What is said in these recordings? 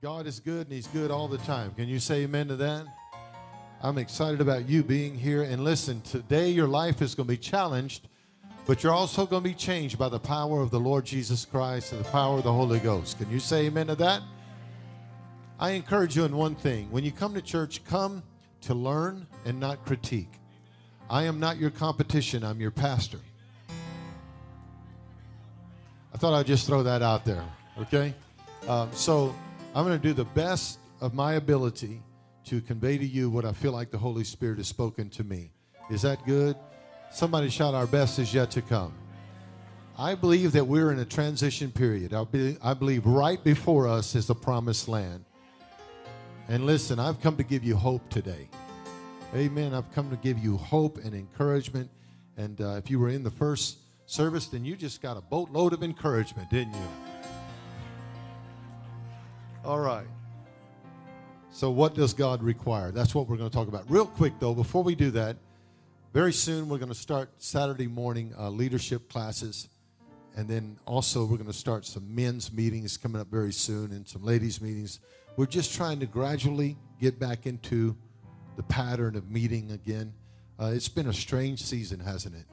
God is good and He's good all the time. Can you say amen to that? I'm excited about you being here. And listen, today your life is going to be challenged, but you're also going to be changed by the power of the Lord Jesus Christ and the power of the Holy Ghost. Can you say amen to that? I encourage you in one thing. When you come to church, come to learn and not critique. I am not your competition, I'm your pastor. I thought I'd just throw that out there, okay? Um, so I'm going to do the best of my ability to convey to you what I feel like the Holy Spirit has spoken to me. Is that good? Somebody shout, Our best is yet to come. I believe that we're in a transition period. I, be, I believe right before us is the promised land. And listen, I've come to give you hope today. Amen. I've come to give you hope and encouragement. And uh, if you were in the first service, then you just got a boatload of encouragement, didn't you? All right. So, what does God require? That's what we're going to talk about. Real quick, though, before we do that, very soon we're going to start Saturday morning uh, leadership classes. And then also, we're going to start some men's meetings coming up very soon and some ladies' meetings. We're just trying to gradually get back into the pattern of meeting again. Uh, it's been a strange season, hasn't it?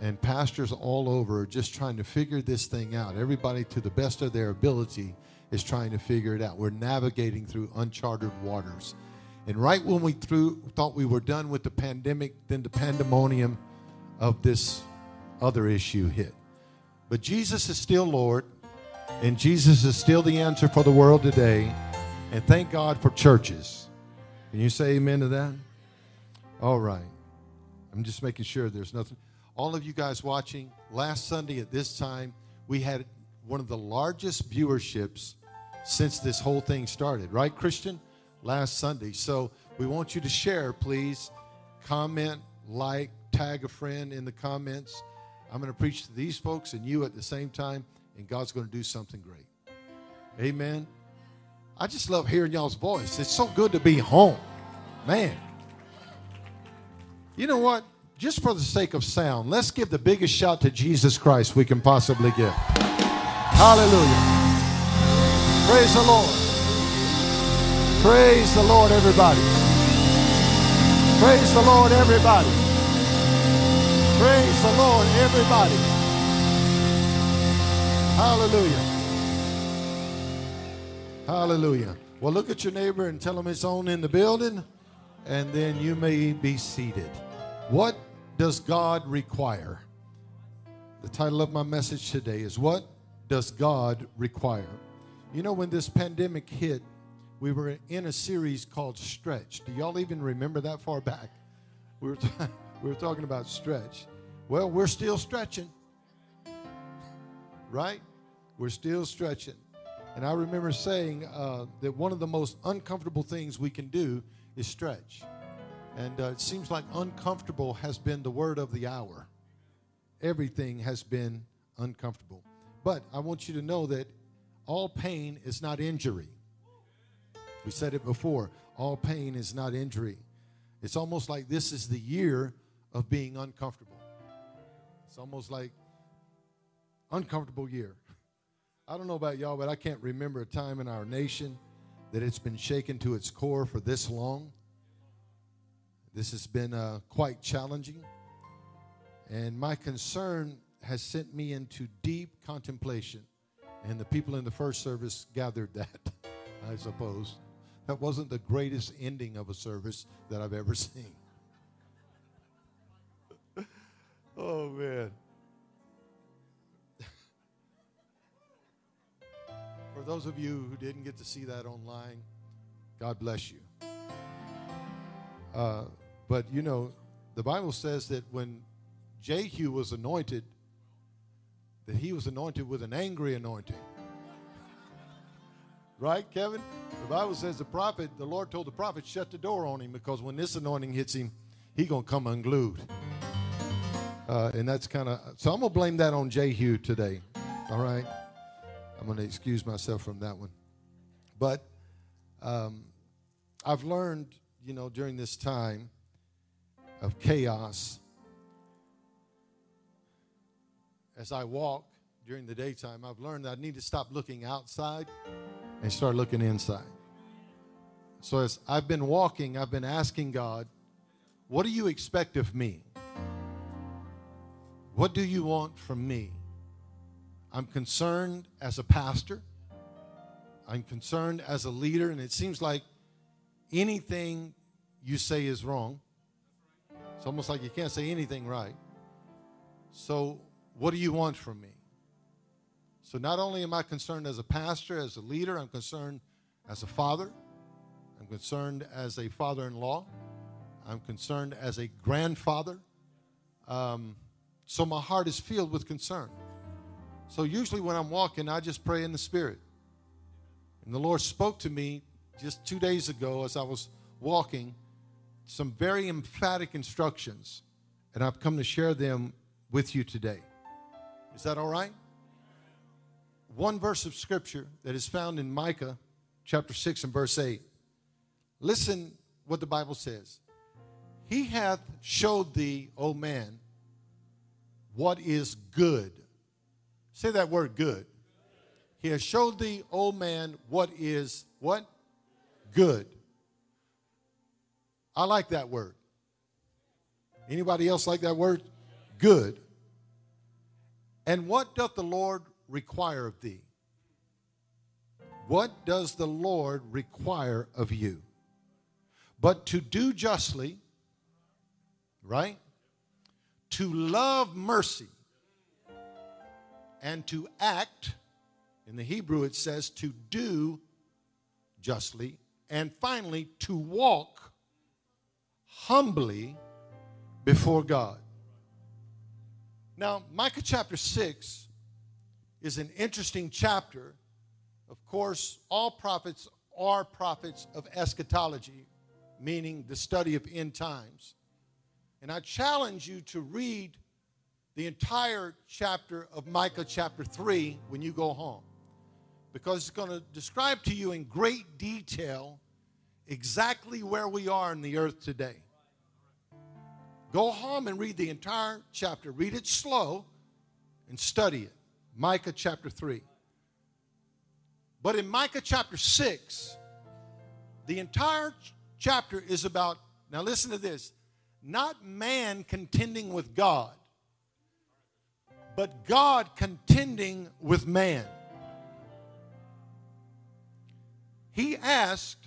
And pastors all over are just trying to figure this thing out. Everybody, to the best of their ability, is trying to figure it out. We're navigating through uncharted waters. And right when we threw, thought we were done with the pandemic, then the pandemonium of this other issue hit. But Jesus is still Lord, and Jesus is still the answer for the world today. And thank God for churches. Can you say amen to that? All right. I'm just making sure there's nothing. All of you guys watching, last Sunday at this time, we had one of the largest viewerships since this whole thing started, right, Christian? Last Sunday. So we want you to share, please. Comment, like, tag a friend in the comments. I'm going to preach to these folks and you at the same time, and God's going to do something great. Amen. I just love hearing y'all's voice. It's so good to be home. Man. You know what? Just for the sake of sound, let's give the biggest shout to Jesus Christ we can possibly give. Hallelujah. Praise the Lord. Praise the Lord, everybody. Praise the Lord, everybody. Praise the Lord, everybody. Hallelujah. Hallelujah. Well, look at your neighbor and tell him it's on in the building, and then you may be seated. What does God require? The title of my message today is What Does God Require? You know, when this pandemic hit, we were in a series called Stretch. Do y'all even remember that far back? We were, t- we were talking about stretch. Well, we're still stretching, right? We're still stretching. And I remember saying uh, that one of the most uncomfortable things we can do is stretch. And uh, it seems like uncomfortable has been the word of the hour. Everything has been uncomfortable. But I want you to know that all pain is not injury. We said it before. All pain is not injury. It's almost like this is the year of being uncomfortable. It's almost like uncomfortable year. I don't know about y'all, but I can't remember a time in our nation that it's been shaken to its core for this long. This has been uh, quite challenging. And my concern has sent me into deep contemplation and the people in the first service gathered that, I suppose. That wasn't the greatest ending of a service that I've ever seen. oh, man. For those of you who didn't get to see that online, God bless you. Uh, but you know, the Bible says that when Jehu was anointed, that he was anointed with an angry anointing. right, Kevin? The Bible says the prophet, the Lord told the prophet, shut the door on him because when this anointing hits him, he gonna come unglued. Uh, and that's kind of so. I'm gonna blame that on Jehu today. All right, I'm gonna excuse myself from that one. But um, I've learned, you know, during this time of chaos as I walk during the daytime, I've learned that I need to stop looking outside and start looking inside. So as I've been walking, I've been asking God, what do you expect of me? What do you want from me? I'm concerned as a pastor. I'm concerned as a leader, and it seems like anything you say is wrong. It's almost like you can't say anything right. So, what do you want from me? So, not only am I concerned as a pastor, as a leader, I'm concerned as a father, I'm concerned as a father in law, I'm concerned as a grandfather. Um, so, my heart is filled with concern. So, usually when I'm walking, I just pray in the Spirit. And the Lord spoke to me just two days ago as I was walking some very emphatic instructions, and I've come to share them with you today. Is that all right? One verse of scripture that is found in Micah chapter 6 and verse 8. Listen what the Bible says. He hath showed thee, O man, what is good. Say that word good. He has showed thee, O man, what is what? Good. I like that word. Anybody else like that word? Good. And what doth the Lord require of thee? What does the Lord require of you? But to do justly, right? To love mercy and to act, in the Hebrew it says to do justly, and finally to walk humbly before God. Now, Micah chapter 6 is an interesting chapter. Of course, all prophets are prophets of eschatology, meaning the study of end times. And I challenge you to read the entire chapter of Micah chapter 3 when you go home, because it's going to describe to you in great detail exactly where we are in the earth today. Go home and read the entire chapter. Read it slow and study it. Micah chapter 3. But in Micah chapter 6, the entire chapter is about, now listen to this, not man contending with God, but God contending with man. He asked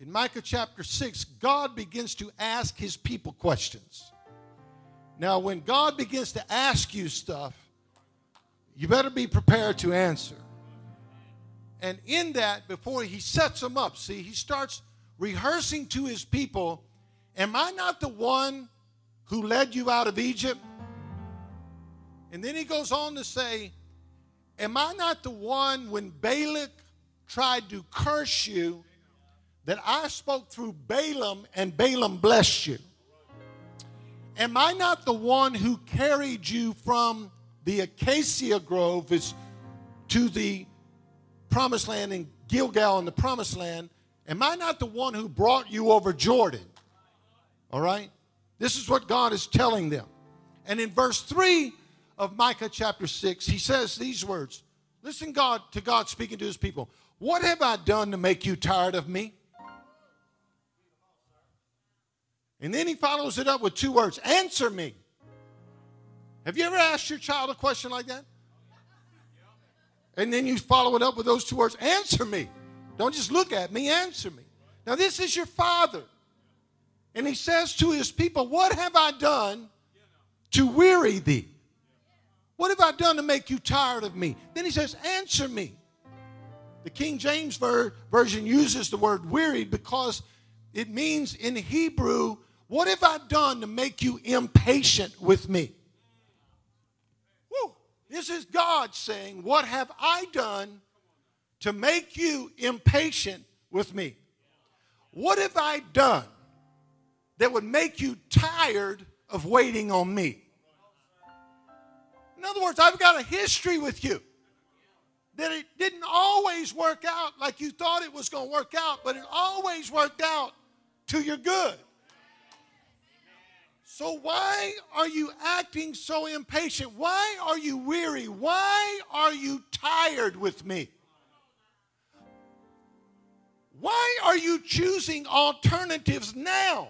in Micah chapter 6, God begins to ask his people questions. Now, when God begins to ask you stuff, you better be prepared to answer. And in that, before he sets them up, see, he starts rehearsing to his people Am I not the one who led you out of Egypt? And then he goes on to say, Am I not the one when Balak tried to curse you that I spoke through Balaam and Balaam blessed you? Am I not the one who carried you from the acacia grove to the promised land in Gilgal in the promised land? Am I not the one who brought you over Jordan? All right? This is what God is telling them. And in verse 3 of Micah chapter 6, he says these words. Listen God to God speaking to his people. What have I done to make you tired of me? And then he follows it up with two words Answer me. Have you ever asked your child a question like that? And then you follow it up with those two words Answer me. Don't just look at me, answer me. Now, this is your father. And he says to his people, What have I done to weary thee? What have I done to make you tired of me? Then he says, Answer me. The King James ver- Version uses the word wearied because it means in Hebrew what have I done to make you impatient with me? Woo. This is God saying, What have I done to make you impatient with me? What have I done that would make you tired of waiting on me? In other words, I've got a history with you that it didn't always work out like you thought it was going to work out, but it always worked out to your good. So, why are you acting so impatient? Why are you weary? Why are you tired with me? Why are you choosing alternatives now?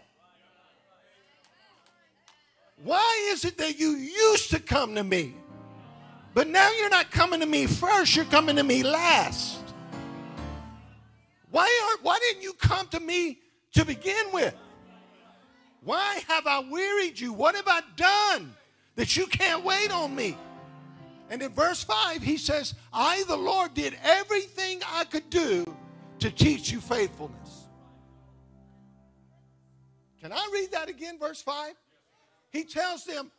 Why is it that you used to come to me, but now you're not coming to me first, you're coming to me last? Why, are, why didn't you come to me to begin with? Why have I wearied you? What have I done that you can't wait on me? And in verse 5, he says, I, the Lord, did everything I could do to teach you faithfulness. Can I read that again, verse 5? He tells them,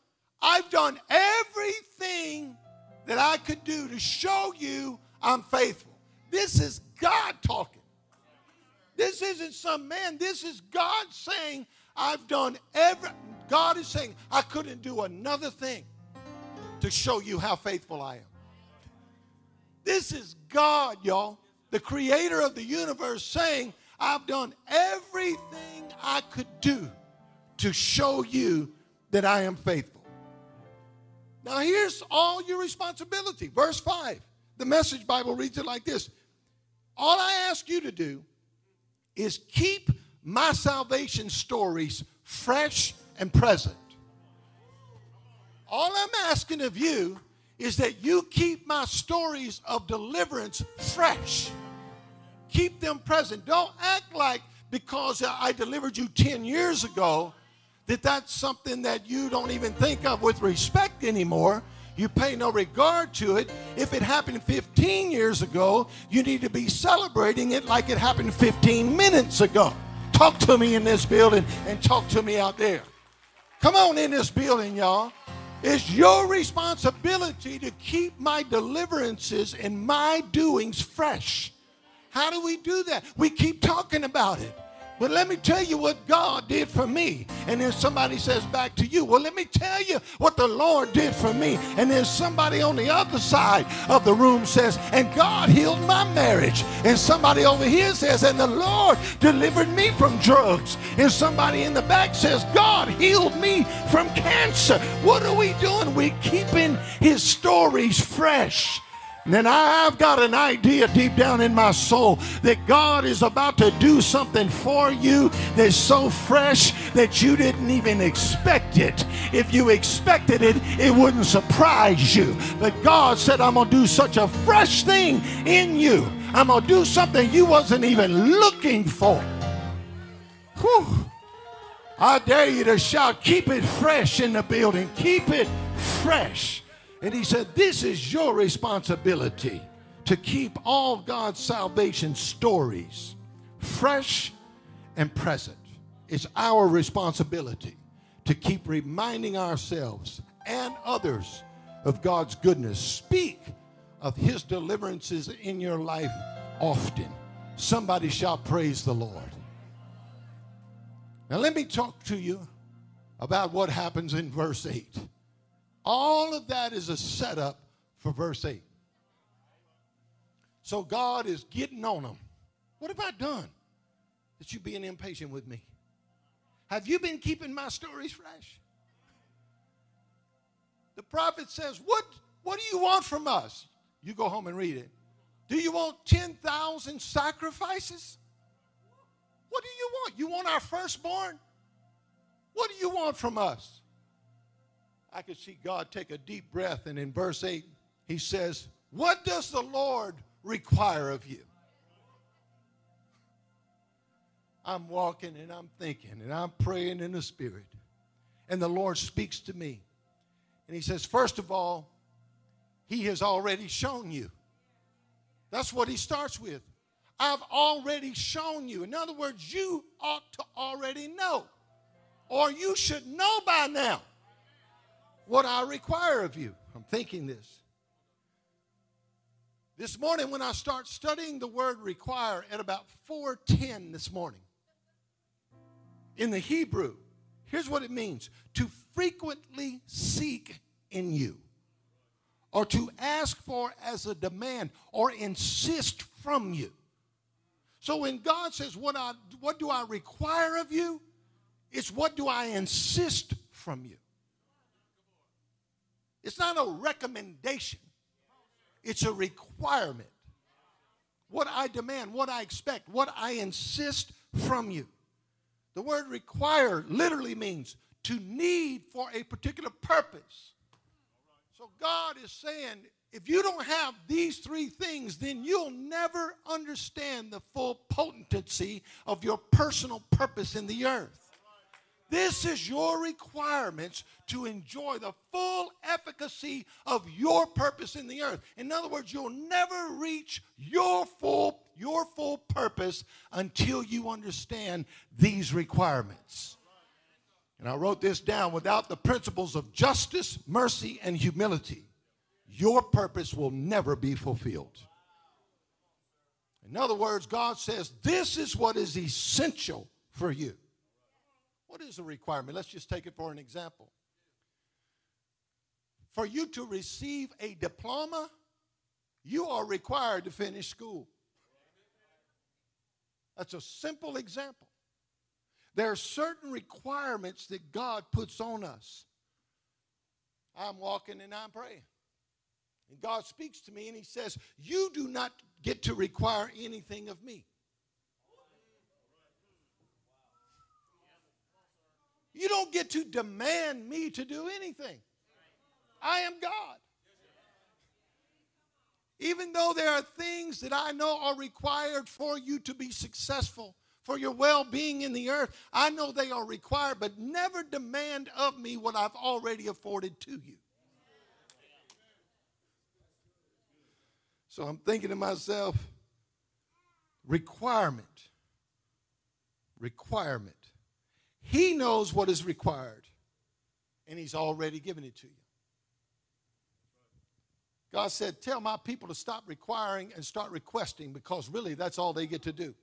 I've done everything that I could do to show you I'm faithful. This is God talking. This isn't some man. This is God saying, I've done every. God is saying, I couldn't do another thing to show you how faithful I am. This is God, y'all, the creator of the universe, saying, I've done everything I could do to show you that I am faithful. Now, here's all your responsibility. Verse 5. The message Bible reads it like this All I ask you to do is keep my salvation stories fresh and present. All I'm asking of you is that you keep my stories of deliverance fresh. Keep them present. Don't act like because I delivered you 10 years ago that that's something that you don't even think of with respect anymore. You pay no regard to it. If it happened 15 years ago, you need to be celebrating it like it happened 15 minutes ago. Talk to me in this building and talk to me out there. Come on in this building, y'all. It's your responsibility to keep my deliverances and my doings fresh. How do we do that? We keep talking about it. But let me tell you what God did for me. And then somebody says back to you, Well, let me tell you what the Lord did for me. And then somebody on the other side of the room says, And God healed my marriage. And somebody over here says, And the Lord delivered me from drugs. And somebody in the back says, God healed me from cancer. What are we doing? We're keeping his stories fresh. And then I've got an idea deep down in my soul that God is about to do something for you that's so fresh that you didn't even expect it. If you expected it, it wouldn't surprise you. But God said, I'm going to do such a fresh thing in you. I'm going to do something you wasn't even looking for. Whew. I dare you to shout, keep it fresh in the building. Keep it fresh. And he said, This is your responsibility to keep all God's salvation stories fresh and present. It's our responsibility to keep reminding ourselves and others of God's goodness. Speak of his deliverances in your life often. Somebody shall praise the Lord. Now, let me talk to you about what happens in verse 8. All of that is a setup for verse 8. So God is getting on them. What have I done that you being impatient with me? Have you been keeping my stories fresh? The prophet says, What, what do you want from us? You go home and read it. Do you want 10,000 sacrifices? What do you want? You want our firstborn? What do you want from us? I could see God take a deep breath, and in verse 8, he says, What does the Lord require of you? I'm walking and I'm thinking and I'm praying in the Spirit. And the Lord speaks to me. And He says, First of all, He has already shown you. That's what He starts with. I've already shown you. In other words, you ought to already know, or you should know by now what I require of you. I'm thinking this. This morning, when I start studying the word require at about 410 this morning, in the Hebrew, here's what it means to frequently seek in you, or to ask for as a demand, or insist from you. So when God says, What, I, what do I require of you? It's what do I insist from you? It's not a recommendation, it's a requirement. what I demand, what I expect, what I insist from you. The word require literally means to need for a particular purpose. So God is saying, if you don't have these three things, then you'll never understand the full potency of your personal purpose in the earth. This is your requirements to enjoy the full efficacy of your purpose in the earth. In other words, you'll never reach your full your full purpose until you understand these requirements. And I wrote this down without the principles of justice, mercy, and humility, your purpose will never be fulfilled. In other words, God says, This is what is essential for you. What is a requirement? Let's just take it for an example. For you to receive a diploma, you are required to finish school. That's a simple example. There are certain requirements that God puts on us. I'm walking and I'm praying. And God speaks to me and He says, You do not get to require anything of me. You don't get to demand me to do anything. I am God. Even though there are things that I know are required for you to be successful, for your well being in the earth, I know they are required, but never demand of me what I've already afforded to you. So I'm thinking to myself, requirement. Requirement. He knows what is required, and He's already given it to you. God said, Tell my people to stop requiring and start requesting because really that's all they get to do.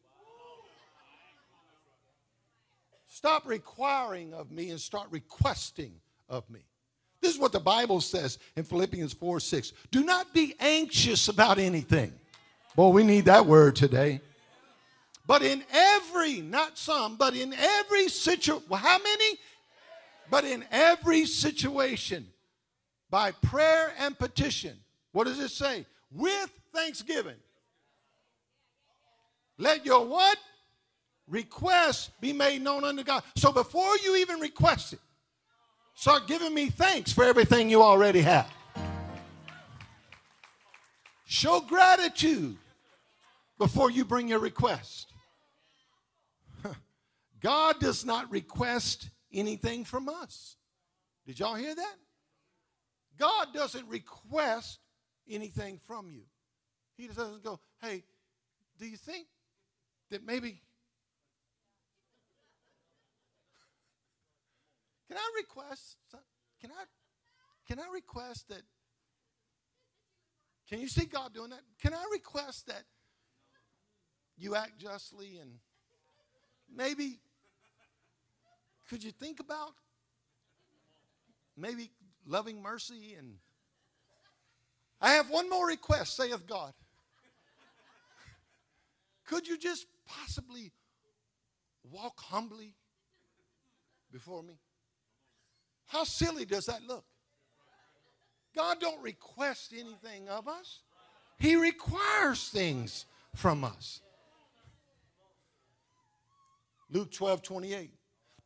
Stop requiring of me and start requesting of me. This is what the Bible says in Philippians 4 6. Do not be anxious about anything. Boy, we need that word today. But in every, not some, but in every situation, how many? But in every situation, by prayer and petition, what does it say? With thanksgiving. Let your what? Request be made known unto God. So before you even request it, start giving me thanks for everything you already have. Show gratitude before you bring your request. God does not request anything from us. Did y'all hear that? God doesn't request anything from you. He doesn't go, hey, do you think that maybe. Can I request? Can I, can I request that? Can you see God doing that? Can I request that you act justly and maybe could you think about maybe loving mercy and I have one more request, saith God. Could you just possibly walk humbly before me? How silly does that look? God don't request anything of us. He requires things from us. Luke 12, 28.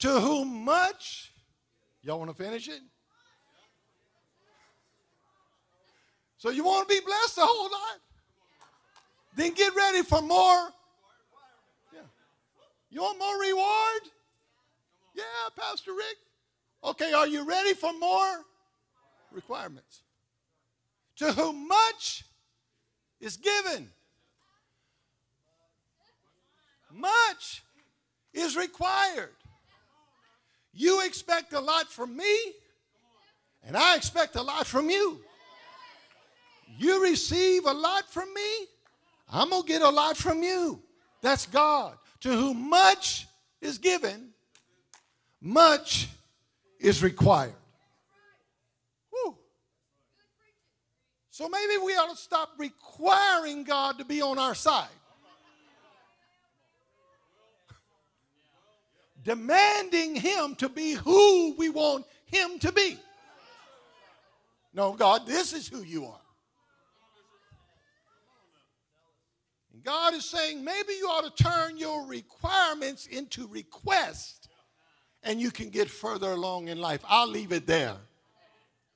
To whom much, y'all want to finish it? So you want to be blessed a whole lot? Then get ready for more. Yeah. You want more reward? Yeah, Pastor Rick. Okay, are you ready for more requirements? To whom much is given, much is required. You expect a lot from me, and I expect a lot from you. You receive a lot from me, I'm going to get a lot from you. That's God. To whom much is given, much is required. So maybe we ought to stop requiring God to be on our side. Demanding Him to be who we want Him to be. No, God, this is who you are. And God is saying maybe you ought to turn your requirements into requests and you can get further along in life. I'll leave it there.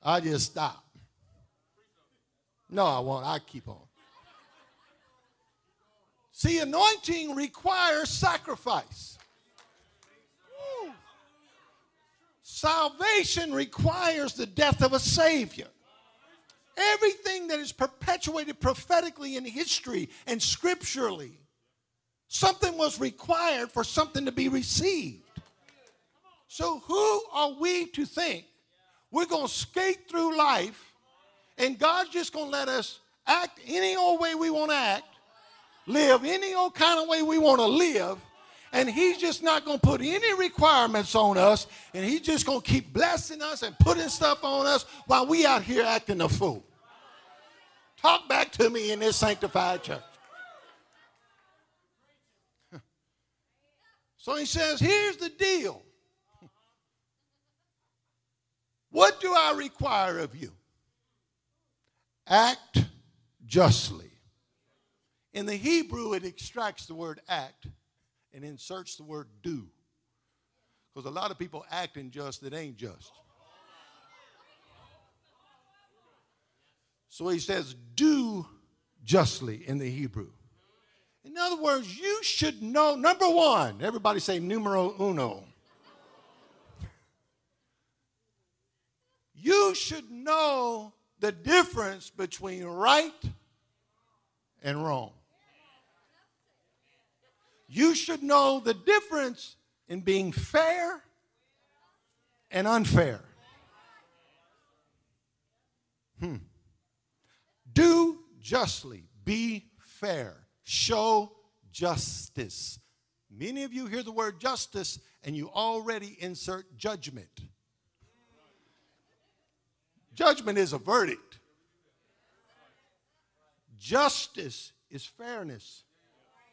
I just stop. No, I won't. I keep on. See, anointing requires sacrifice. Woo. Salvation requires the death of a Savior. Everything that is perpetuated prophetically in history and scripturally, something was required for something to be received. So, who are we to think we're going to skate through life and God's just going to let us act any old way we want to act, live any old kind of way we want to live, and He's just not going to put any requirements on us, and He's just going to keep blessing us and putting stuff on us while we out here acting a fool. Talk back to me in this sanctified church. So he says, here's the deal. What do I require of you? Act justly. In the Hebrew, it extracts the word act and inserts the word do. Because a lot of people act unjust that ain't just. So he says, do justly in the Hebrew. In other words, you should know, number one, everybody say numero uno. You should know the difference between right and wrong. You should know the difference in being fair and unfair. Hmm. Do justly, be fair, show justice. Many of you hear the word justice and you already insert judgment. Judgment is a verdict. Justice is fairness.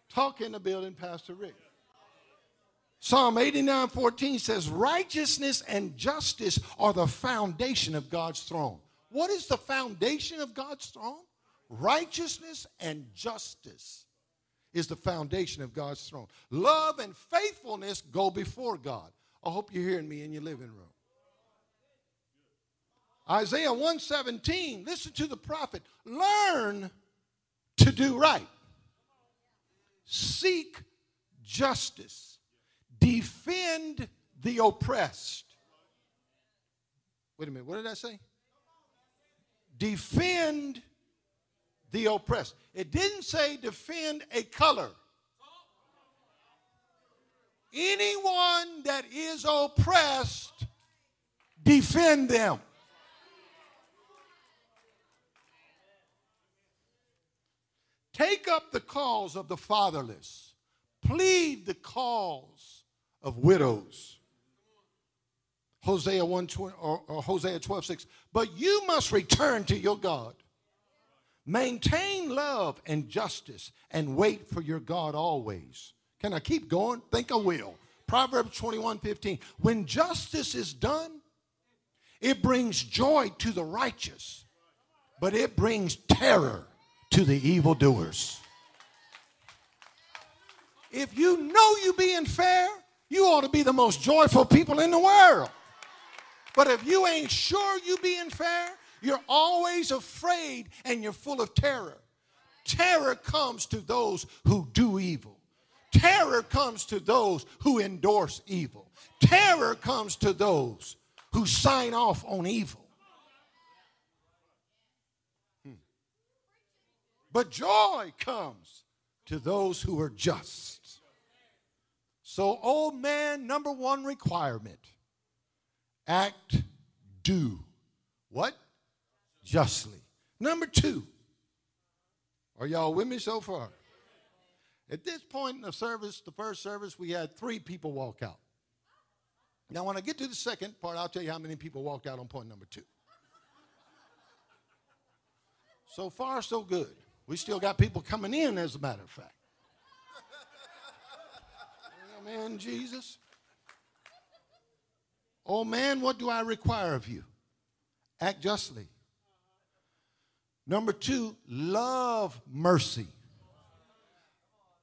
Talk in the building, Pastor Rick. Psalm 89 14 says, Righteousness and justice are the foundation of God's throne. What is the foundation of God's throne? Righteousness and justice is the foundation of God's throne. Love and faithfulness go before God. I hope you're hearing me in your living room. Isaiah 117, listen to the prophet. Learn to do right. Seek justice. Defend the oppressed. Wait a minute, what did I say? defend the oppressed. It didn't say defend a color. Anyone that is oppressed, defend them. Take up the cause of the fatherless. Plead the cause of widows. Hosea 1 or, or Hosea 12, 6. But you must return to your God. Maintain love and justice and wait for your God always. Can I keep going? Think I will. Proverbs 21, 15. When justice is done, it brings joy to the righteous, but it brings terror to the evildoers. If you know you're being fair, you ought to be the most joyful people in the world. But if you ain't sure you being fair, you're always afraid and you're full of terror. Terror comes to those who do evil. Terror comes to those who endorse evil. Terror comes to those who sign off on evil. But joy comes to those who are just. So, old man, number one requirement act, do what? Justly. Number two, are y'all with me so far? At this point in the service, the first service, we had three people walk out. Now, when I get to the second part, I'll tell you how many people walked out on point number two. So far, so good. We still got people coming in, as a matter of fact. Oh, Amen, Jesus. Oh man, what do I require of you? Act justly. Number two, love mercy.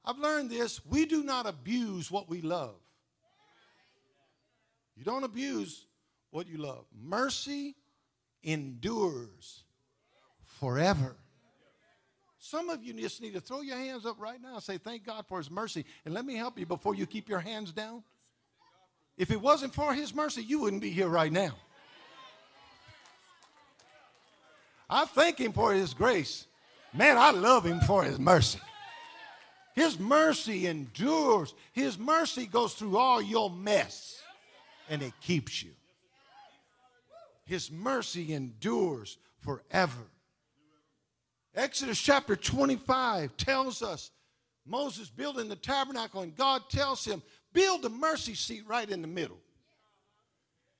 I've learned this. We do not abuse what we love. You don't abuse what you love. Mercy endures forever. Some of you just need to throw your hands up right now and say, Thank God for His mercy. And let me help you before you keep your hands down. If it wasn't for His mercy, you wouldn't be here right now. I thank Him for His grace. Man, I love Him for His mercy. His mercy endures. His mercy goes through all your mess and it keeps you. His mercy endures forever. Exodus chapter 25 tells us Moses building the tabernacle, and God tells him, Build the mercy seat right in the middle.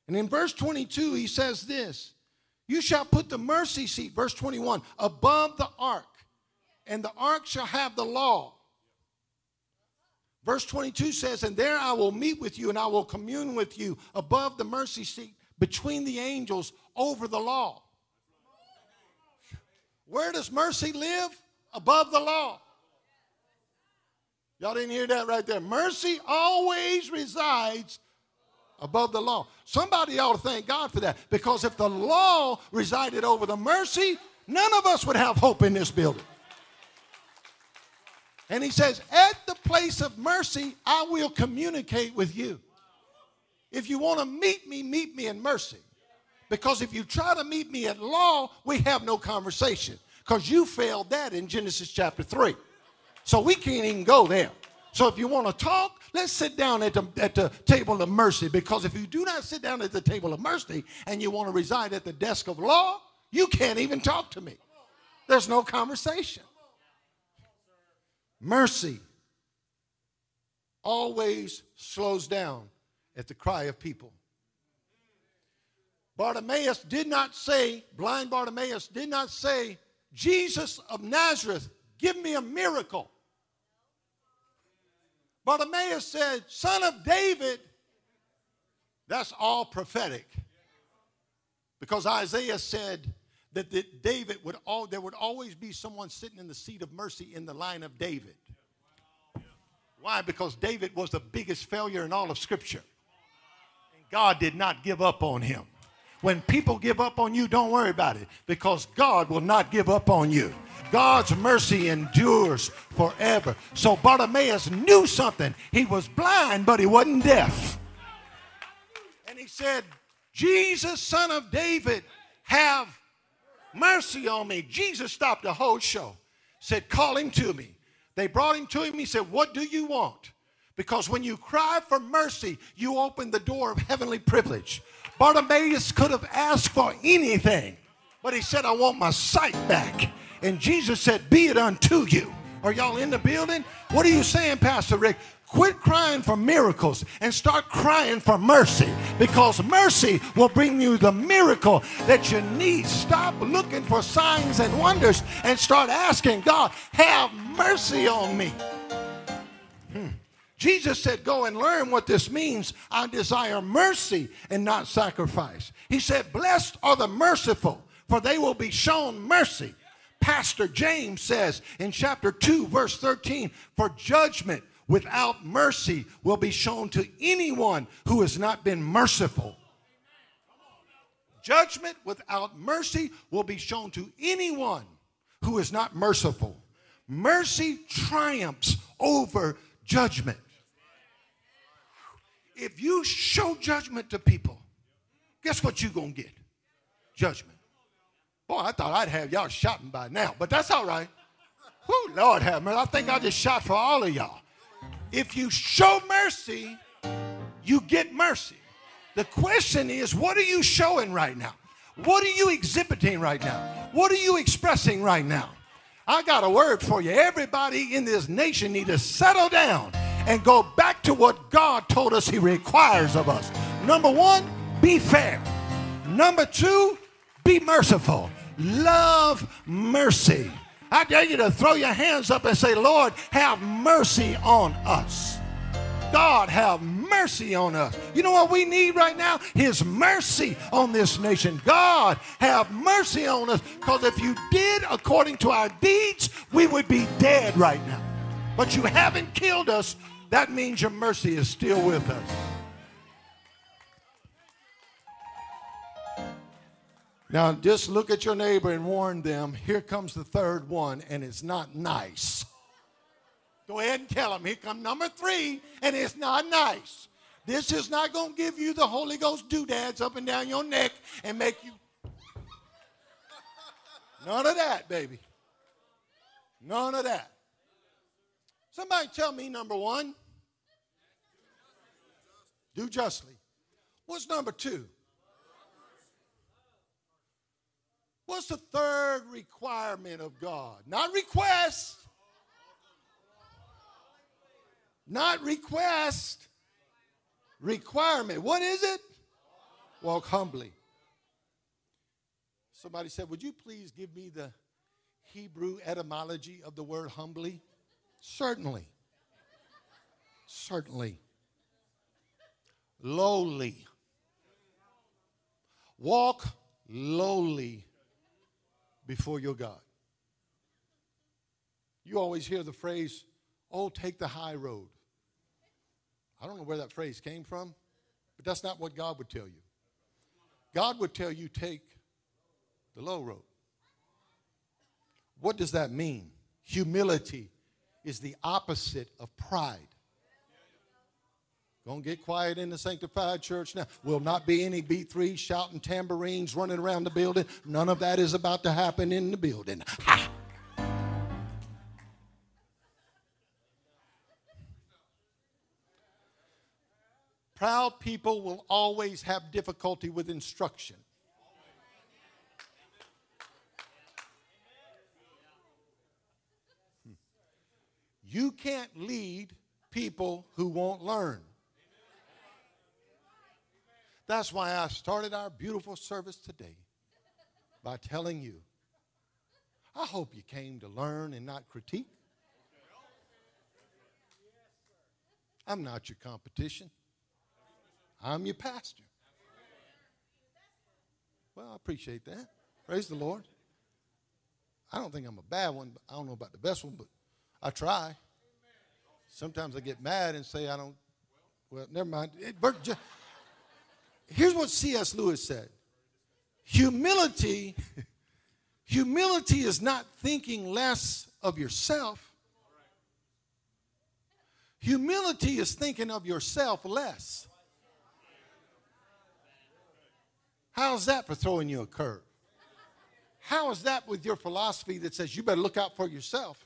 And in verse 22, he says this You shall put the mercy seat, verse 21, above the ark, and the ark shall have the law. Verse 22 says, And there I will meet with you, and I will commune with you above the mercy seat between the angels over the law. Where does mercy live? Above the law. Y'all didn't hear that right there. Mercy always resides above the law. Somebody ought to thank God for that because if the law resided over the mercy, none of us would have hope in this building. And he says, At the place of mercy, I will communicate with you. If you want to meet me, meet me in mercy. Because if you try to meet me at law, we have no conversation. Because you failed that in Genesis chapter 3. So we can't even go there. So if you want to talk, let's sit down at the, at the table of mercy. Because if you do not sit down at the table of mercy and you want to reside at the desk of law, you can't even talk to me. There's no conversation. Mercy always slows down at the cry of people. Bartimaeus did not say, blind Bartimaeus did not say, Jesus of Nazareth, give me a miracle. Bartimaeus said, Son of David, that's all prophetic. Because Isaiah said, that, that David would all there would always be someone sitting in the seat of mercy in the line of David. Why? Because David was the biggest failure in all of Scripture. And God did not give up on him. When people give up on you, don't worry about it because God will not give up on you. God's mercy endures forever. So Bartimaeus knew something. He was blind, but he wasn't deaf. And he said, Jesus, son of David, have mercy on me. Jesus stopped the whole show, said, Call him to me. They brought him to him. He said, What do you want? Because when you cry for mercy, you open the door of heavenly privilege. Bartimaeus could have asked for anything, but he said, I want my sight back. And Jesus said, Be it unto you. Are y'all in the building? What are you saying, Pastor Rick? Quit crying for miracles and start crying for mercy because mercy will bring you the miracle that you need. Stop looking for signs and wonders and start asking God, have mercy on me. Hmm. Jesus said, Go and learn what this means. I desire mercy and not sacrifice. He said, Blessed are the merciful, for they will be shown mercy. Pastor James says in chapter 2, verse 13, For judgment without mercy will be shown to anyone who has not been merciful. Judgment without mercy will be shown to anyone who is not merciful. Mercy triumphs over judgment. If you show judgment to people, guess what you're going to get? Judgment. Boy, I thought I'd have y'all shouting by now, but that's all right. Whew, Lord have mercy. I think I just shot for all of y'all. If you show mercy, you get mercy. The question is, what are you showing right now? What are you exhibiting right now? What are you expressing right now? I got a word for you. Everybody in this nation need to settle down and go back to what God told us He requires of us. Number one, be fair. Number two, be merciful. Love mercy. I dare you to throw your hands up and say, Lord, have mercy on us. God, have mercy on us. You know what we need right now? His mercy on this nation. God, have mercy on us. Because if you did according to our deeds, we would be dead right now. but you haven't killed us, that means your mercy is still with us. Now, just look at your neighbor and warn them here comes the third one, and it's not nice. Go ahead and tell them here come number three, and it's not nice. This is not going to give you the Holy Ghost doodads up and down your neck and make you. None of that, baby. None of that. Somebody tell me number one. Do justly. What's number two? What's the third requirement of God? Not request. Not request. Requirement. What is it? Walk humbly. Somebody said, Would you please give me the Hebrew etymology of the word humbly? Certainly. Certainly. Lowly. Walk lowly before your God. You always hear the phrase, oh, take the high road. I don't know where that phrase came from, but that's not what God would tell you. God would tell you, take the low road. What does that mean? Humility is the opposite of pride. Gonna get quiet in the sanctified church now. Will not be any B3 shouting tambourines running around the building. None of that is about to happen in the building. Ha! Proud people will always have difficulty with instruction. You can't lead people who won't learn. That's why I started our beautiful service today by telling you I hope you came to learn and not critique. I'm not your competition. I'm your pastor. Well, I appreciate that. Praise the Lord. I don't think I'm a bad one, but I don't know about the best one, but I try. Sometimes I get mad and say I don't. Well, never mind. It, just, here's what C.S. Lewis said humility humility is not thinking less of yourself humility is thinking of yourself less how's that for throwing you a curve how is that with your philosophy that says you better look out for yourself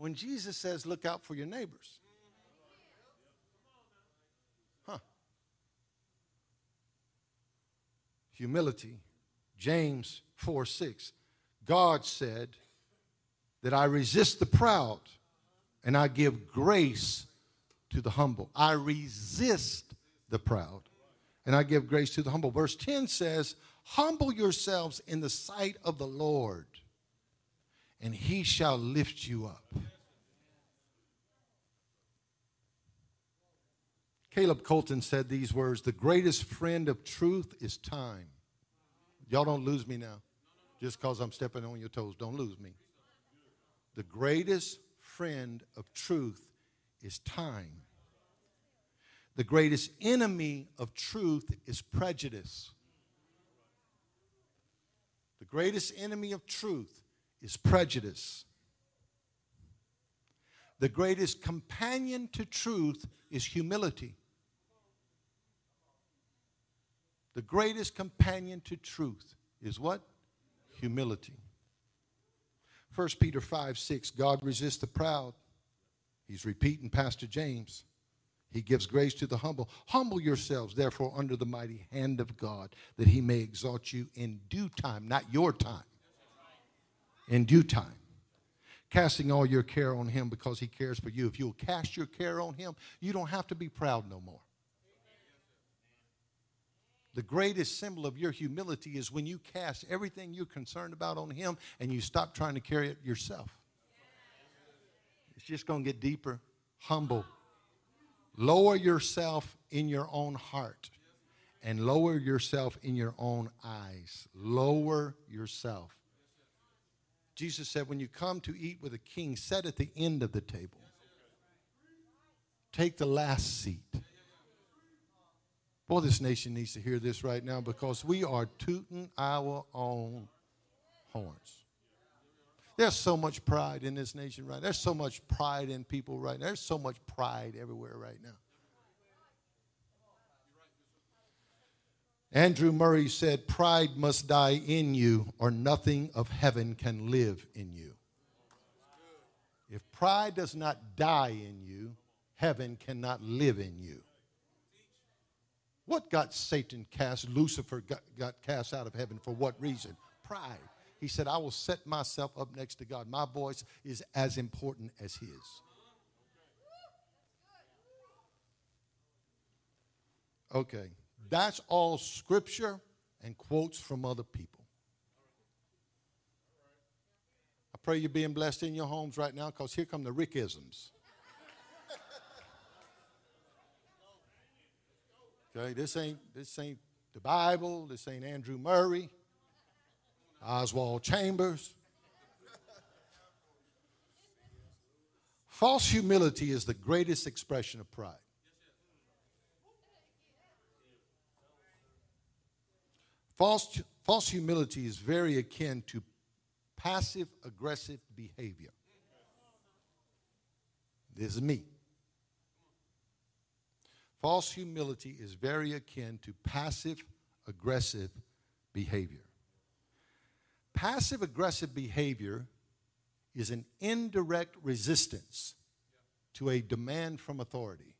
when jesus says look out for your neighbors Huh. humility. James 4 6. God said that I resist the proud and I give grace to the humble. I resist the proud and I give grace to the humble. Verse 10 says, Humble yourselves in the sight of the Lord, and he shall lift you up. Caleb Colton said these words The greatest friend of truth is time. Y'all don't lose me now. Just because I'm stepping on your toes, don't lose me. The greatest friend of truth is time. The greatest enemy of truth is prejudice. The greatest enemy of truth is prejudice. The greatest companion to truth is humility. The greatest companion to truth is what? Humility. 1 Peter 5 6, God resists the proud. He's repeating Pastor James. He gives grace to the humble. Humble yourselves, therefore, under the mighty hand of God, that he may exalt you in due time, not your time. In due time. Casting all your care on him because he cares for you. If you'll cast your care on him, you don't have to be proud no more. The greatest symbol of your humility is when you cast everything you're concerned about on Him and you stop trying to carry it yourself. It's just going to get deeper. Humble. Lower yourself in your own heart and lower yourself in your own eyes. Lower yourself. Jesus said, when you come to eat with a king, sit at the end of the table. Take the last seat. Boy, this nation needs to hear this right now because we are tooting our own horns. There's so much pride in this nation right now. There's so much pride in people right now. There's so much pride everywhere right now. Andrew Murray said, Pride must die in you, or nothing of heaven can live in you. If pride does not die in you, heaven cannot live in you. What got Satan cast? Lucifer got, got cast out of heaven for what reason? Pride. He said, I will set myself up next to God. My voice is as important as his. Okay, that's all scripture and quotes from other people. I pray you're being blessed in your homes right now because here come the Rickisms. Okay, this ain't this ain't the Bible. This ain't Andrew Murray, Oswald Chambers. False humility is the greatest expression of pride. False, false humility is very akin to passive aggressive behavior. This is me. False humility is very akin to passive aggressive behavior. Passive aggressive behavior is an indirect resistance to a demand from authority.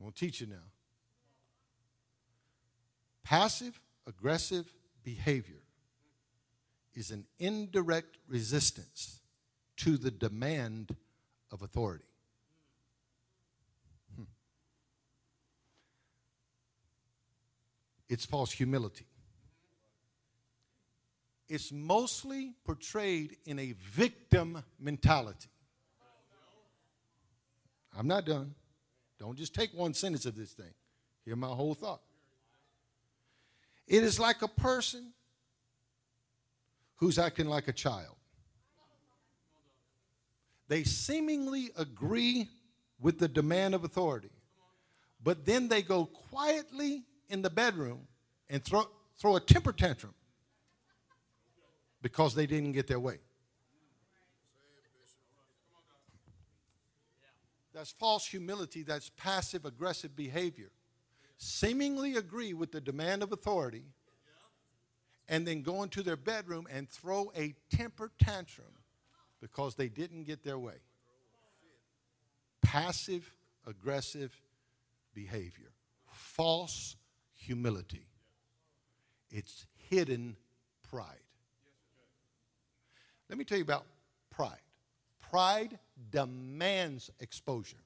Going to teach you now. Passive aggressive behavior is an indirect resistance to the demand of authority. Hmm. it's false humility. It's mostly portrayed in a victim mentality. I'm not done. Don't just take one sentence of this thing. Hear my whole thought. It is like a person who's acting like a child. They seemingly agree with the demand of authority, but then they go quietly in the bedroom and throw, throw a temper tantrum because they didn't get their way. That's false humility, that's passive aggressive behavior. Seemingly agree with the demand of authority and then go into their bedroom and throw a temper tantrum because they didn't get their way. Passive aggressive behavior. False humility, it's hidden pride. Let me tell you about pride. Pride demands exposure.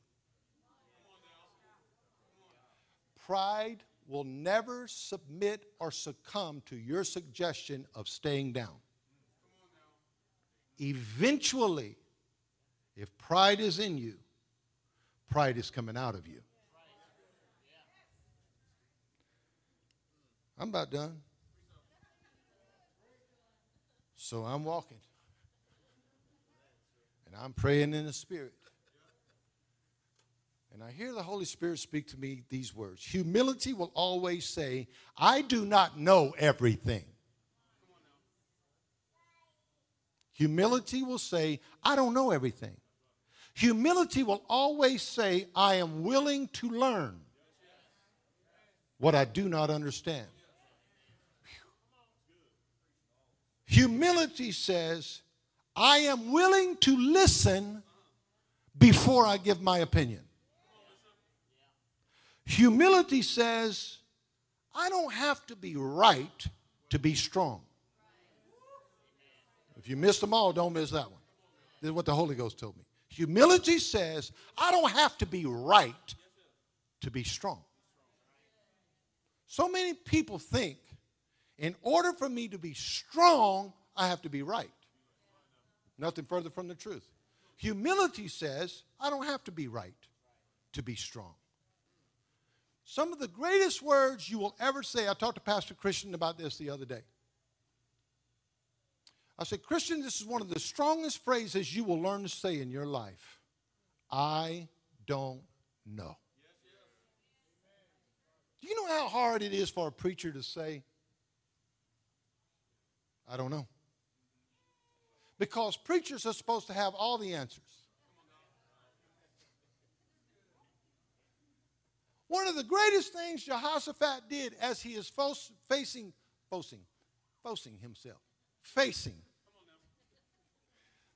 Pride will never submit or succumb to your suggestion of staying down. Eventually, if pride is in you, pride is coming out of you. I'm about done. So I'm walking. And I'm praying in the Spirit. And I hear the Holy Spirit speak to me these words Humility will always say, I do not know everything. Humility will say, I don't know everything. Humility will always say, I am willing to learn what I do not understand. Humility says, I am willing to listen before I give my opinion. Humility says, I don't have to be right to be strong. If you missed them all, don't miss that one. This is what the Holy Ghost told me. Humility says, I don't have to be right to be strong. So many people think in order for me to be strong, I have to be right. Nothing further from the truth. Humility says, I don't have to be right to be strong. Some of the greatest words you will ever say, I talked to Pastor Christian about this the other day. I said, Christian, this is one of the strongest phrases you will learn to say in your life. I don't know. Do you know how hard it is for a preacher to say, I don't know? Because preachers are supposed to have all the answers. One of the greatest things Jehoshaphat did as he is facing, facing, facing himself, facing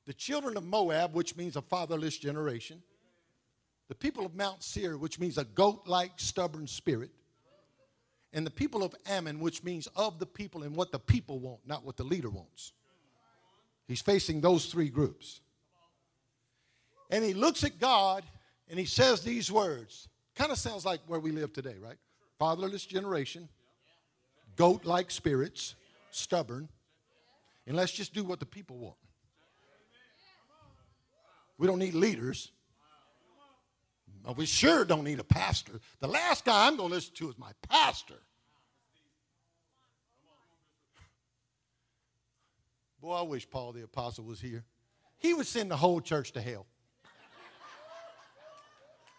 the children of Moab, which means a fatherless generation, the people of Mount Seir, which means a goat like stubborn spirit, and the people of Ammon, which means of the people and what the people want, not what the leader wants. He's facing those three groups. And he looks at God and he says these words. Kind of sounds like where we live today, right? Fatherless generation, goat like spirits, stubborn, and let's just do what the people want. We don't need leaders. We sure don't need a pastor. The last guy I'm going to listen to is my pastor. Boy, I wish Paul the Apostle was here. He would send the whole church to hell.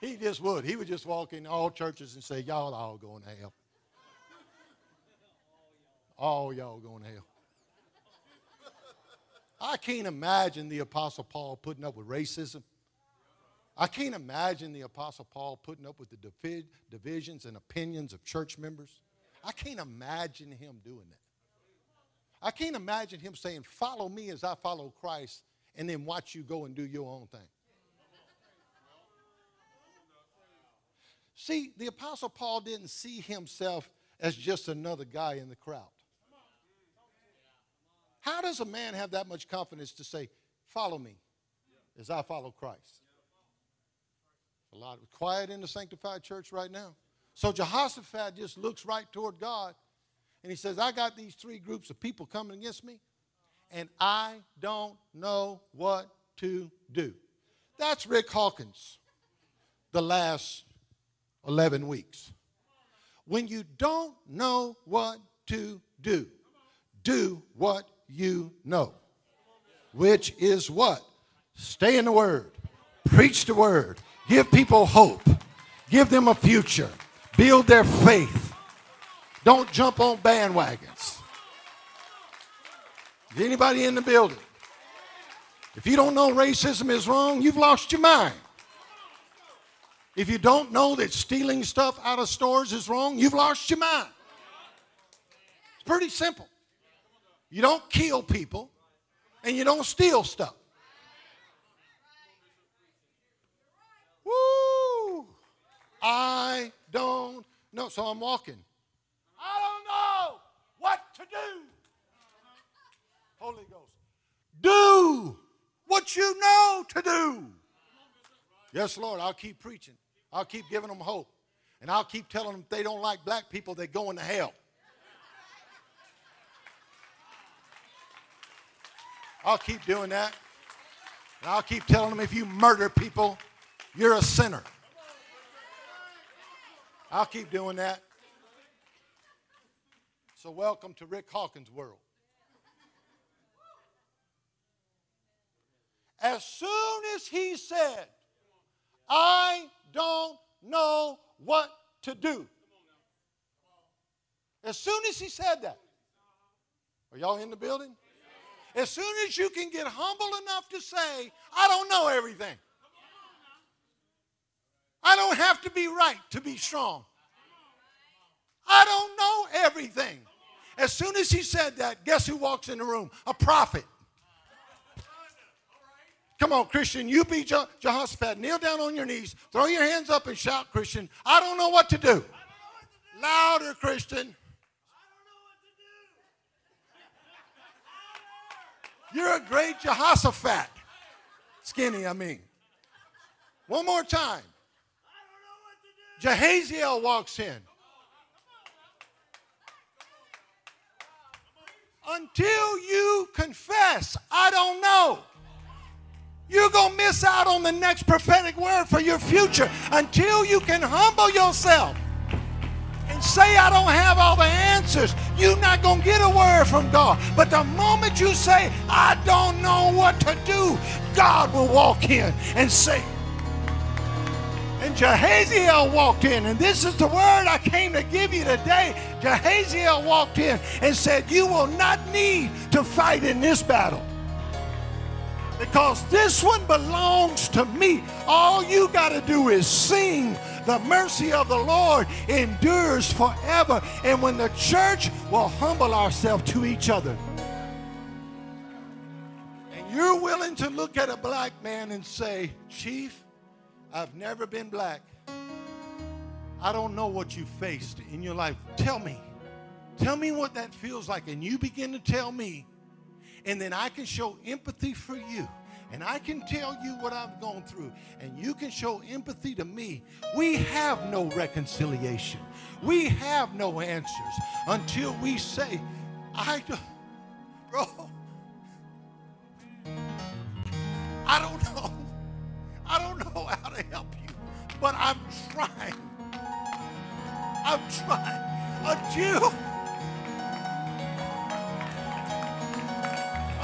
He just would. He would just walk in all churches and say, Y'all all going to hell. All y'all going to hell. I can't imagine the Apostle Paul putting up with racism. I can't imagine the Apostle Paul putting up with the divisions and opinions of church members. I can't imagine him doing that. I can't imagine him saying, Follow me as I follow Christ, and then watch you go and do your own thing. See, the Apostle Paul didn't see himself as just another guy in the crowd. How does a man have that much confidence to say, Follow me as I follow Christ? A lot of quiet in the sanctified church right now. So Jehoshaphat just looks right toward God and he says, I got these three groups of people coming against me, and I don't know what to do. That's Rick Hawkins, the last 11 weeks. When you don't know what to do, do what you know, which is what? Stay in the Word, preach the Word, give people hope, give them a future, build their faith don't jump on bandwagons. Is anybody in the building? If you don't know racism is wrong, you've lost your mind. If you don't know that stealing stuff out of stores is wrong, you've lost your mind. It's pretty simple. You don't kill people and you don't steal stuff. Woo! I don't know. So I'm walking. I don't know what to do. Holy Ghost. Do what you know to do. Yes, Lord, I'll keep preaching. I'll keep giving them hope. And I'll keep telling them they don't like black people, they're going to hell. I'll keep doing that. And I'll keep telling them if you murder people, you're a sinner. I'll keep doing that. So, welcome to Rick Hawkins' world. As soon as he said, I don't know what to do. As soon as he said that, are y'all in the building? As soon as you can get humble enough to say, I don't know everything. I don't have to be right to be strong. I don't know everything. As soon as he said that, guess who walks in the room? A prophet. Come on, Christian, you be Je- Jehoshaphat. Kneel down on your knees, throw your hands up and shout, Christian, I don't know what to do. Louder, Christian. Do. You're a great Jehoshaphat. Skinny, I mean. One more time. Jahaziel walks in. until you confess, I don't know. You're going to miss out on the next prophetic word for your future until you can humble yourself and say, I don't have all the answers, you're not going to get a word from God. But the moment you say, I don't know what to do, God will walk in and say, and Jahaziel walked in, and this is the word I came to give you today. Jahaziel walked in and said, You will not need to fight in this battle because this one belongs to me. All you got to do is sing. The mercy of the Lord endures forever. And when the church will humble ourselves to each other, and you're willing to look at a black man and say, Chief, I've never been black. I don't know what you faced in your life. Tell me. Tell me what that feels like. And you begin to tell me and then I can show empathy for you. And I can tell you what I've gone through, and you can show empathy to me. We have no reconciliation. We have no answers until we say, I, don't, bro, I don't know. I don't know how to help you, but I'm trying. I'm trying until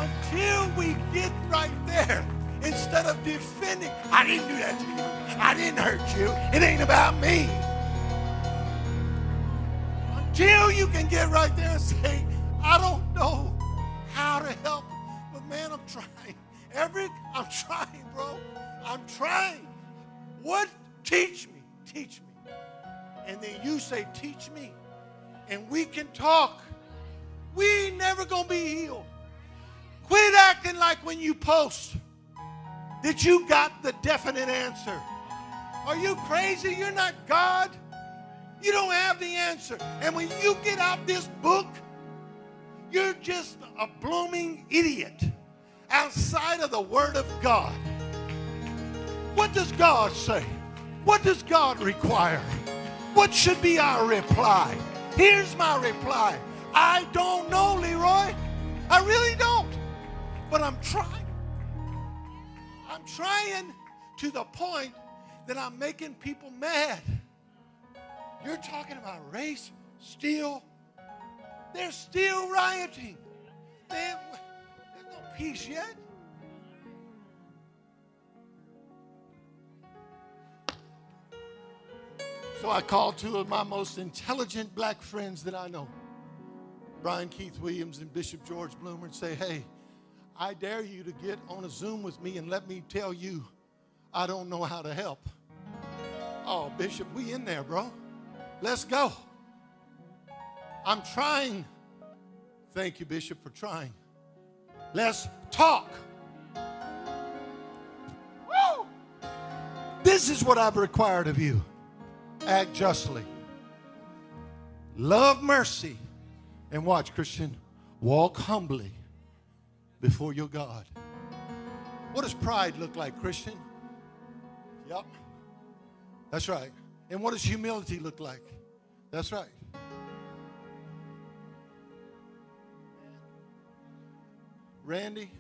until we get right there instead of defending. I didn't do that to you. I didn't hurt you. It ain't about me. Until you can get right there and say, I don't know how to help, but man, I'm trying. Every I'm trying, bro. I'm trying. What? Teach me. Teach me. And then you say, Teach me. And we can talk. We never gonna be healed. Quit acting like when you post that you got the definite answer. Are you crazy? You're not God. You don't have the answer. And when you get out this book, you're just a blooming idiot outside of the Word of God. What does God say? What does God require? What should be our reply? Here's my reply I don't know, Leroy. I really don't but I'm trying. I'm trying to the point that I'm making people mad. You're talking about race, still. They're still rioting. They, there's no peace yet. So I called two of my most intelligent black friends that I know, Brian Keith Williams and Bishop George Bloomer, and say, hey, I dare you to get on a Zoom with me and let me tell you I don't know how to help. Oh, Bishop, we in there, bro. Let's go. I'm trying. Thank you, Bishop, for trying. Let's talk. Woo! This is what I've required of you act justly, love mercy, and watch, Christian, walk humbly before your God. What does pride look like, Christian? Yep. That's right. And what does humility look like? That's right. Randy?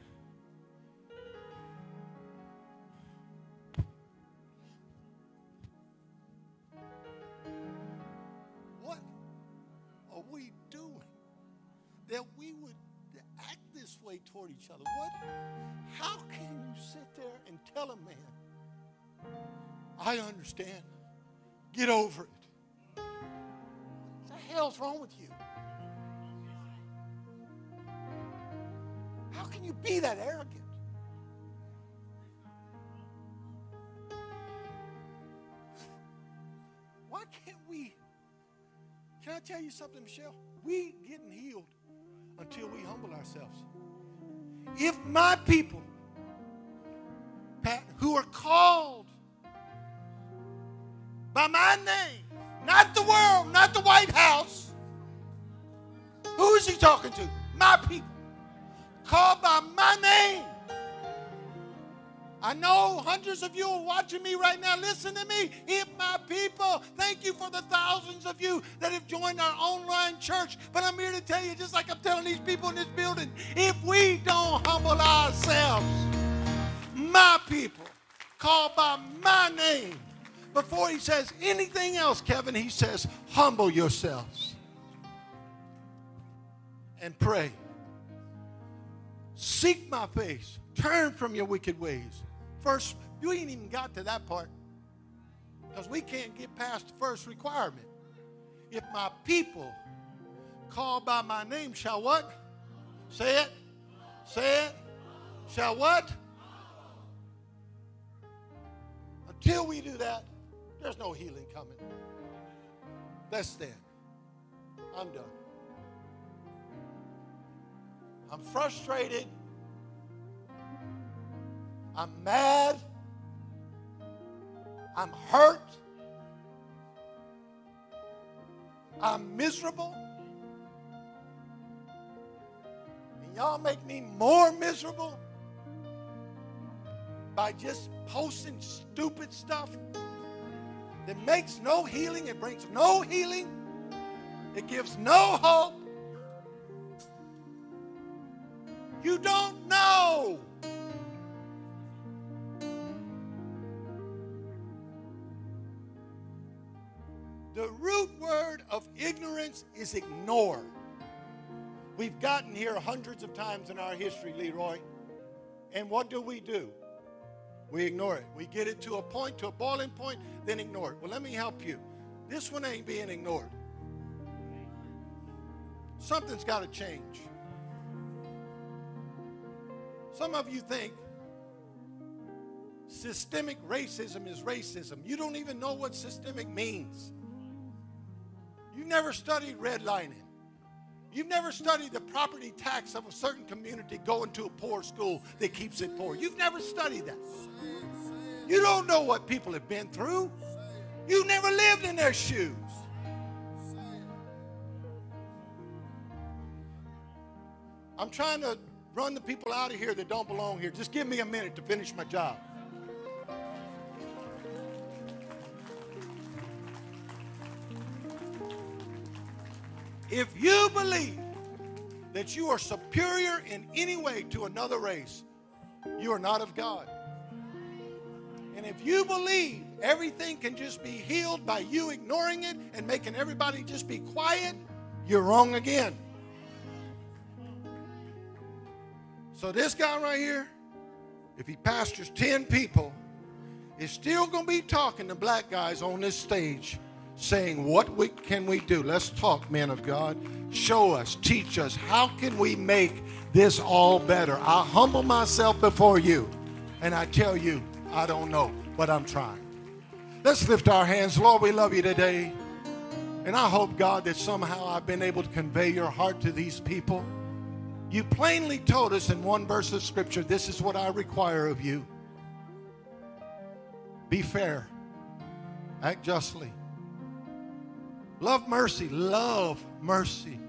Toward each other. What? How can you sit there and tell a man, I understand, get over it? What the hell's wrong with you? How can you be that arrogant? Why can't we? Can I tell you something, Michelle? We getting healed until we humble ourselves. If my people, who are called by my name, not the world, not the White House, who is he talking to? My people, called by my name I know hundreds of you are watching me right now. Listen to me. If my people, thank you for the thousands of you that have joined our online church. But I'm here to tell you, just like I'm telling these people in this building, if we don't humble ourselves, my people, called by my name, before he says anything else, Kevin, he says, humble yourselves and pray. Seek my face. Turn from your wicked ways. First, you ain't even got to that part because we can't get past the first requirement. If my people called by my name shall what? Say it. Say it. Shall what? Until we do that, there's no healing coming. Let's stand. I'm done. I'm frustrated. I'm mad. I'm hurt. I'm miserable. And y'all make me more miserable by just posting stupid stuff that makes no healing, it brings no healing, it gives no hope. You don't know. Is ignore. We've gotten here hundreds of times in our history, Leroy. And what do we do? We ignore it. We get it to a point, to a boiling point, then ignore it. Well, let me help you. This one ain't being ignored. Something's got to change. Some of you think systemic racism is racism. You don't even know what systemic means. You never studied redlining. You've never studied the property tax of a certain community going to a poor school that keeps it poor. You've never studied that. You don't know what people have been through. You've never lived in their shoes. I'm trying to run the people out of here that don't belong here. Just give me a minute to finish my job. If you believe that you are superior in any way to another race, you are not of God. And if you believe everything can just be healed by you ignoring it and making everybody just be quiet, you're wrong again. So, this guy right here, if he pastors 10 people, is still going to be talking to black guys on this stage saying, What we, can we do? Let's talk, men of God. Show us, teach us. How can we make this all better? I humble myself before you, and I tell you, I don't know, but I'm trying. Let's lift our hands. Lord, we love you today. And I hope, God, that somehow I've been able to convey your heart to these people. You plainly told us in one verse of Scripture, this is what I require of you. Be fair, act justly Love mercy. Love mercy.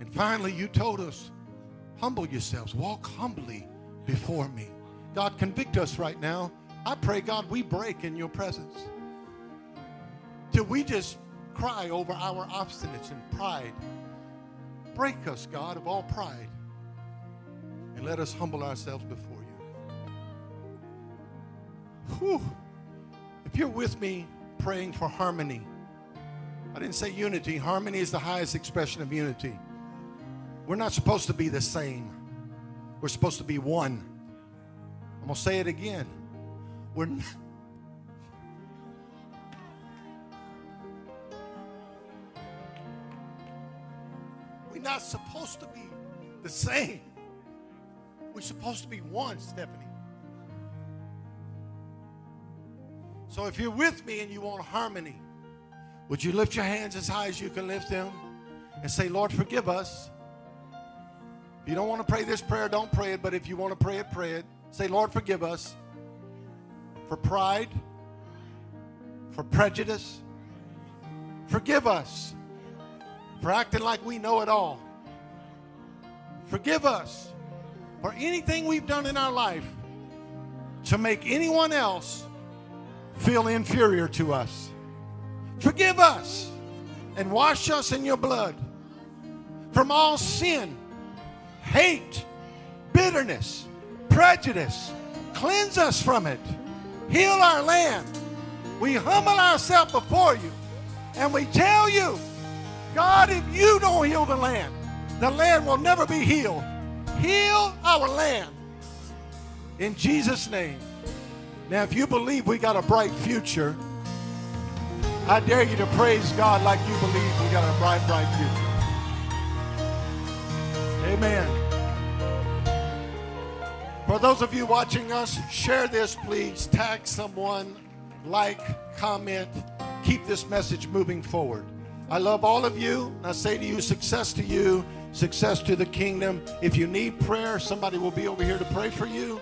And finally, you told us, humble yourselves. Walk humbly before me. God, convict us right now. I pray, God, we break in your presence. Till we just cry over our obstinance and pride. Break us, God, of all pride. And let us humble ourselves before you. Whew. If you're with me praying for harmony, I didn't say unity. Harmony is the highest expression of unity. We're not supposed to be the same, we're supposed to be one. I'm going to say it again. We're not, We're not supposed to be the same. We're supposed to be one, Stephanie. So if you're with me and you want harmony, would you lift your hands as high as you can lift them and say, Lord, forgive us? If you don't want to pray this prayer, don't pray it. But if you want to pray it, pray it. Say, Lord, forgive us for pride, for prejudice. Forgive us for acting like we know it all. Forgive us for anything we've done in our life to make anyone else feel inferior to us. Forgive us and wash us in your blood from all sin, hate, bitterness, prejudice. Cleanse us from it. Heal our land. we humble ourselves before you and we tell you, God, if you don't heal the land, the land will never be healed. Heal our land in Jesus' name. Now, if you believe we got a bright future, I dare you to praise God like you believe we got a bright, bright future. Amen. For those of you watching us, share this, please. Tag someone, like, comment. Keep this message moving forward. I love all of you. I say to you, success to you, success to the kingdom. If you need prayer, somebody will be over here to pray for you.